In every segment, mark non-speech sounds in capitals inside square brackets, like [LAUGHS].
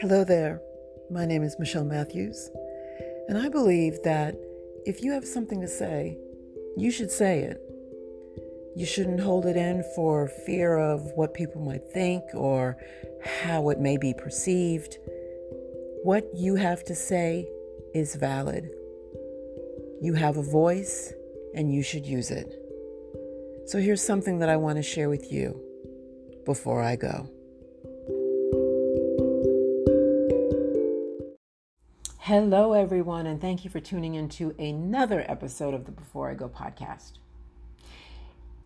Hello there. My name is Michelle Matthews, and I believe that if you have something to say, you should say it. You shouldn't hold it in for fear of what people might think or how it may be perceived. What you have to say is valid. You have a voice and you should use it. So here's something that I want to share with you before I go. Hello, everyone, and thank you for tuning into another episode of the Before I Go podcast.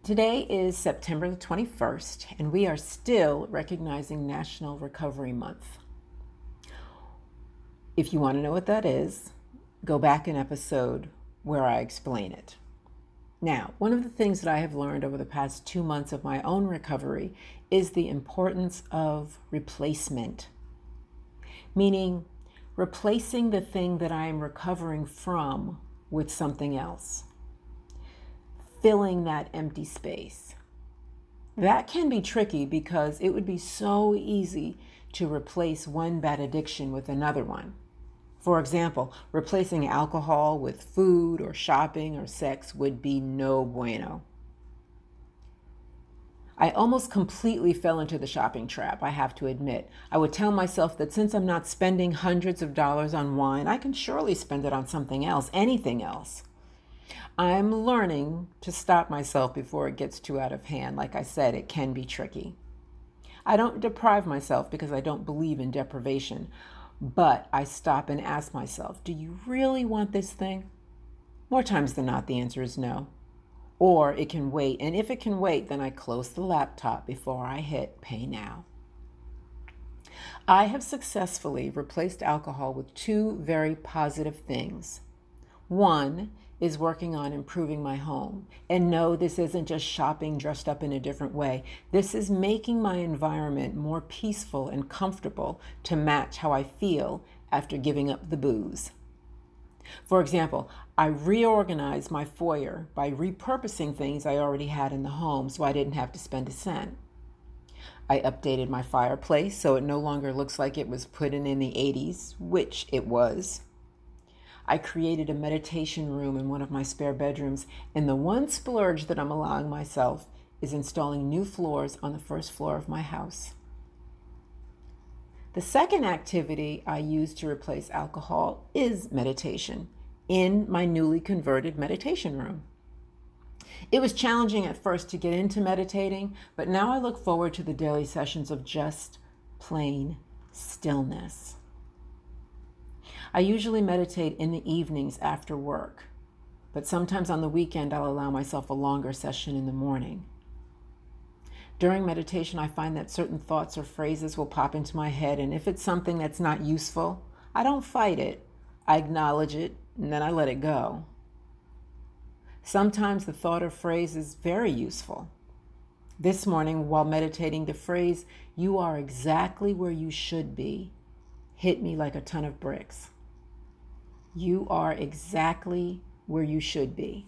Today is September the 21st, and we are still recognizing National Recovery Month. If you want to know what that is, go back an episode where I explain it. Now, one of the things that I have learned over the past two months of my own recovery is the importance of replacement, meaning replacing the thing that I am recovering from with something else, filling that empty space. That can be tricky because it would be so easy to replace one bad addiction with another one. For example, replacing alcohol with food or shopping or sex would be no bueno. I almost completely fell into the shopping trap, I have to admit. I would tell myself that since I'm not spending hundreds of dollars on wine, I can surely spend it on something else, anything else. I'm learning to stop myself before it gets too out of hand. Like I said, it can be tricky. I don't deprive myself because I don't believe in deprivation, but I stop and ask myself, do you really want this thing? More times than not, the answer is no or it can wait. And if it can wait, then I close the laptop before I hit pay now. I have successfully replaced alcohol with two very positive things. One is working on improving my home. And no, this isn't just shopping dressed up in a different way. This is making my environment more peaceful and comfortable to match how I feel after giving up the booze. For example, I reorganized my foyer by repurposing things I already had in the home so I didn't have to spend a cent. I updated my fireplace so it no longer looks like it was put in in the 80s, which it was. I created a meditation room in one of my spare bedrooms, and the one splurge that I'm allowing myself is installing new floors on the first floor of my house. The second activity I use to replace alcohol is meditation in my newly converted meditation room. It was challenging at first to get into meditating, but now I look forward to the daily sessions of just plain stillness. I usually meditate in the evenings after work, but sometimes on the weekend I'll allow myself a longer session in the morning. During meditation, I find that certain thoughts or phrases will pop into my head, and if it's something that's not useful, I don't fight it. I acknowledge it, and then I let it go. Sometimes the thought or phrase is very useful. This morning, while meditating, the phrase, you are exactly where you should be, hit me like a ton of bricks. You are exactly where you should be.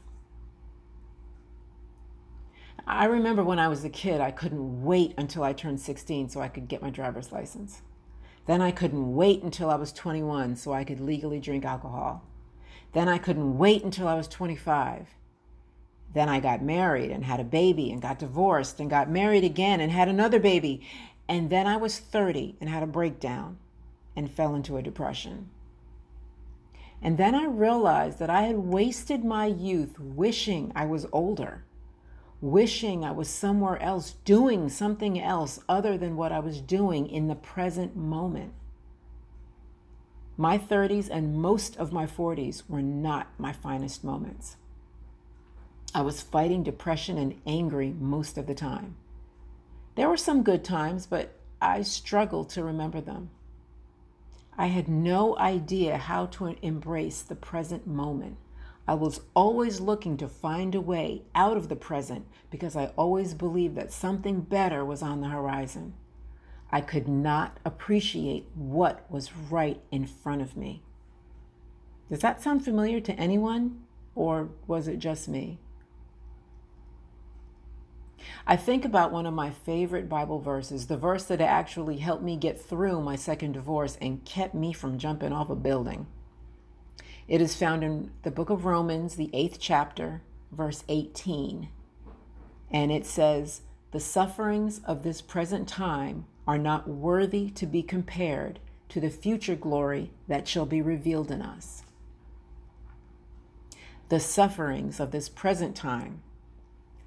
I remember when I was a kid, I couldn't wait until I turned 16 so I could get my driver's license. Then I couldn't wait until I was 21 so I could legally drink alcohol. Then I couldn't wait until I was 25. Then I got married and had a baby and got divorced and got married again and had another baby. And then I was 30 and had a breakdown and fell into a depression. And then I realized that I had wasted my youth wishing I was older wishing I was somewhere else doing something else other than what I was doing in the present moment. My 30s and most of my 40s were not my finest moments. I was fighting depression and angry most of the time. There were some good times, but I struggled to remember them. I had no idea how to embrace the present moment. I was always looking to find a way out of the present because I always believed that something better was on the horizon. I could not appreciate what was right in front of me. Does that sound familiar to anyone, or was it just me? I think about one of my favorite Bible verses, the verse that actually helped me get through my second divorce and kept me from jumping off a building. It is found in the book of Romans, the eighth chapter, verse 18. And it says, The sufferings of this present time are not worthy to be compared to the future glory that shall be revealed in us. The sufferings of this present time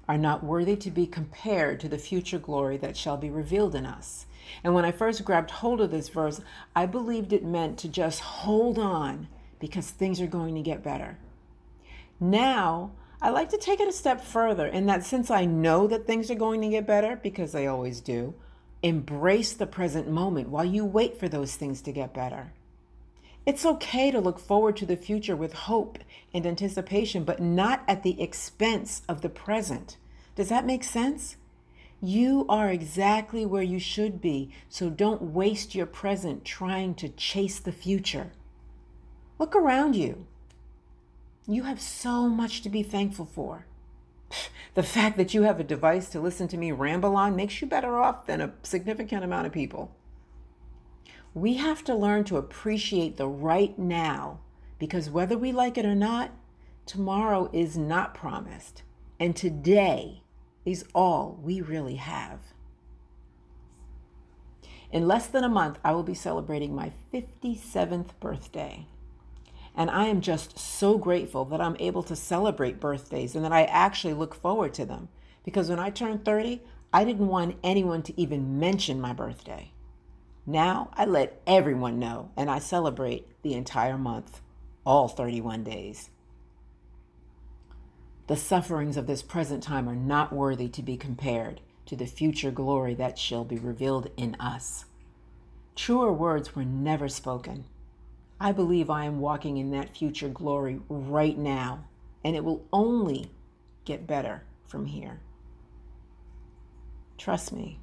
are not worthy to be compared to the future glory that shall be revealed in us. And when I first grabbed hold of this verse, I believed it meant to just hold on because things are going to get better. Now, I like to take it a step further in that since I know that things are going to get better, because they always do, embrace the present moment while you wait for those things to get better. It's okay to look forward to the future with hope and anticipation, but not at the expense of the present. Does that make sense? You are exactly where you should be, so don't waste your present trying to chase the future. Look around you. You have so much to be thankful for. [LAUGHS] The fact that you have a device to listen to me ramble on makes you better off than a significant amount of people. We have to learn to appreciate the right now because whether we like it or not, tomorrow is not promised. And today is all we really have. In less than a month, I will be celebrating my 57th birthday. And I am just so grateful that I'm able to celebrate birthdays and that I actually look forward to them. Because when I turned 30, I didn't want anyone to even mention my birthday. Now I let everyone know and I celebrate the entire month, all 31 days. The sufferings of this present time are not worthy to be compared to the future glory that shall be revealed in us. Truer words were never spoken I believe I am walking in that future glory right now, and it will only get better from here. Trust me.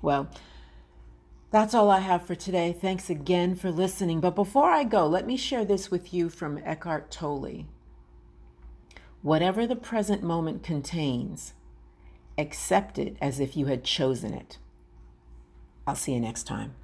Well, that's all I have for today. Thanks again for listening. But before I go, let me share this with you from Eckhart Tolle. Whatever the present moment contains, accept it as if you had chosen it. I'll see you next time.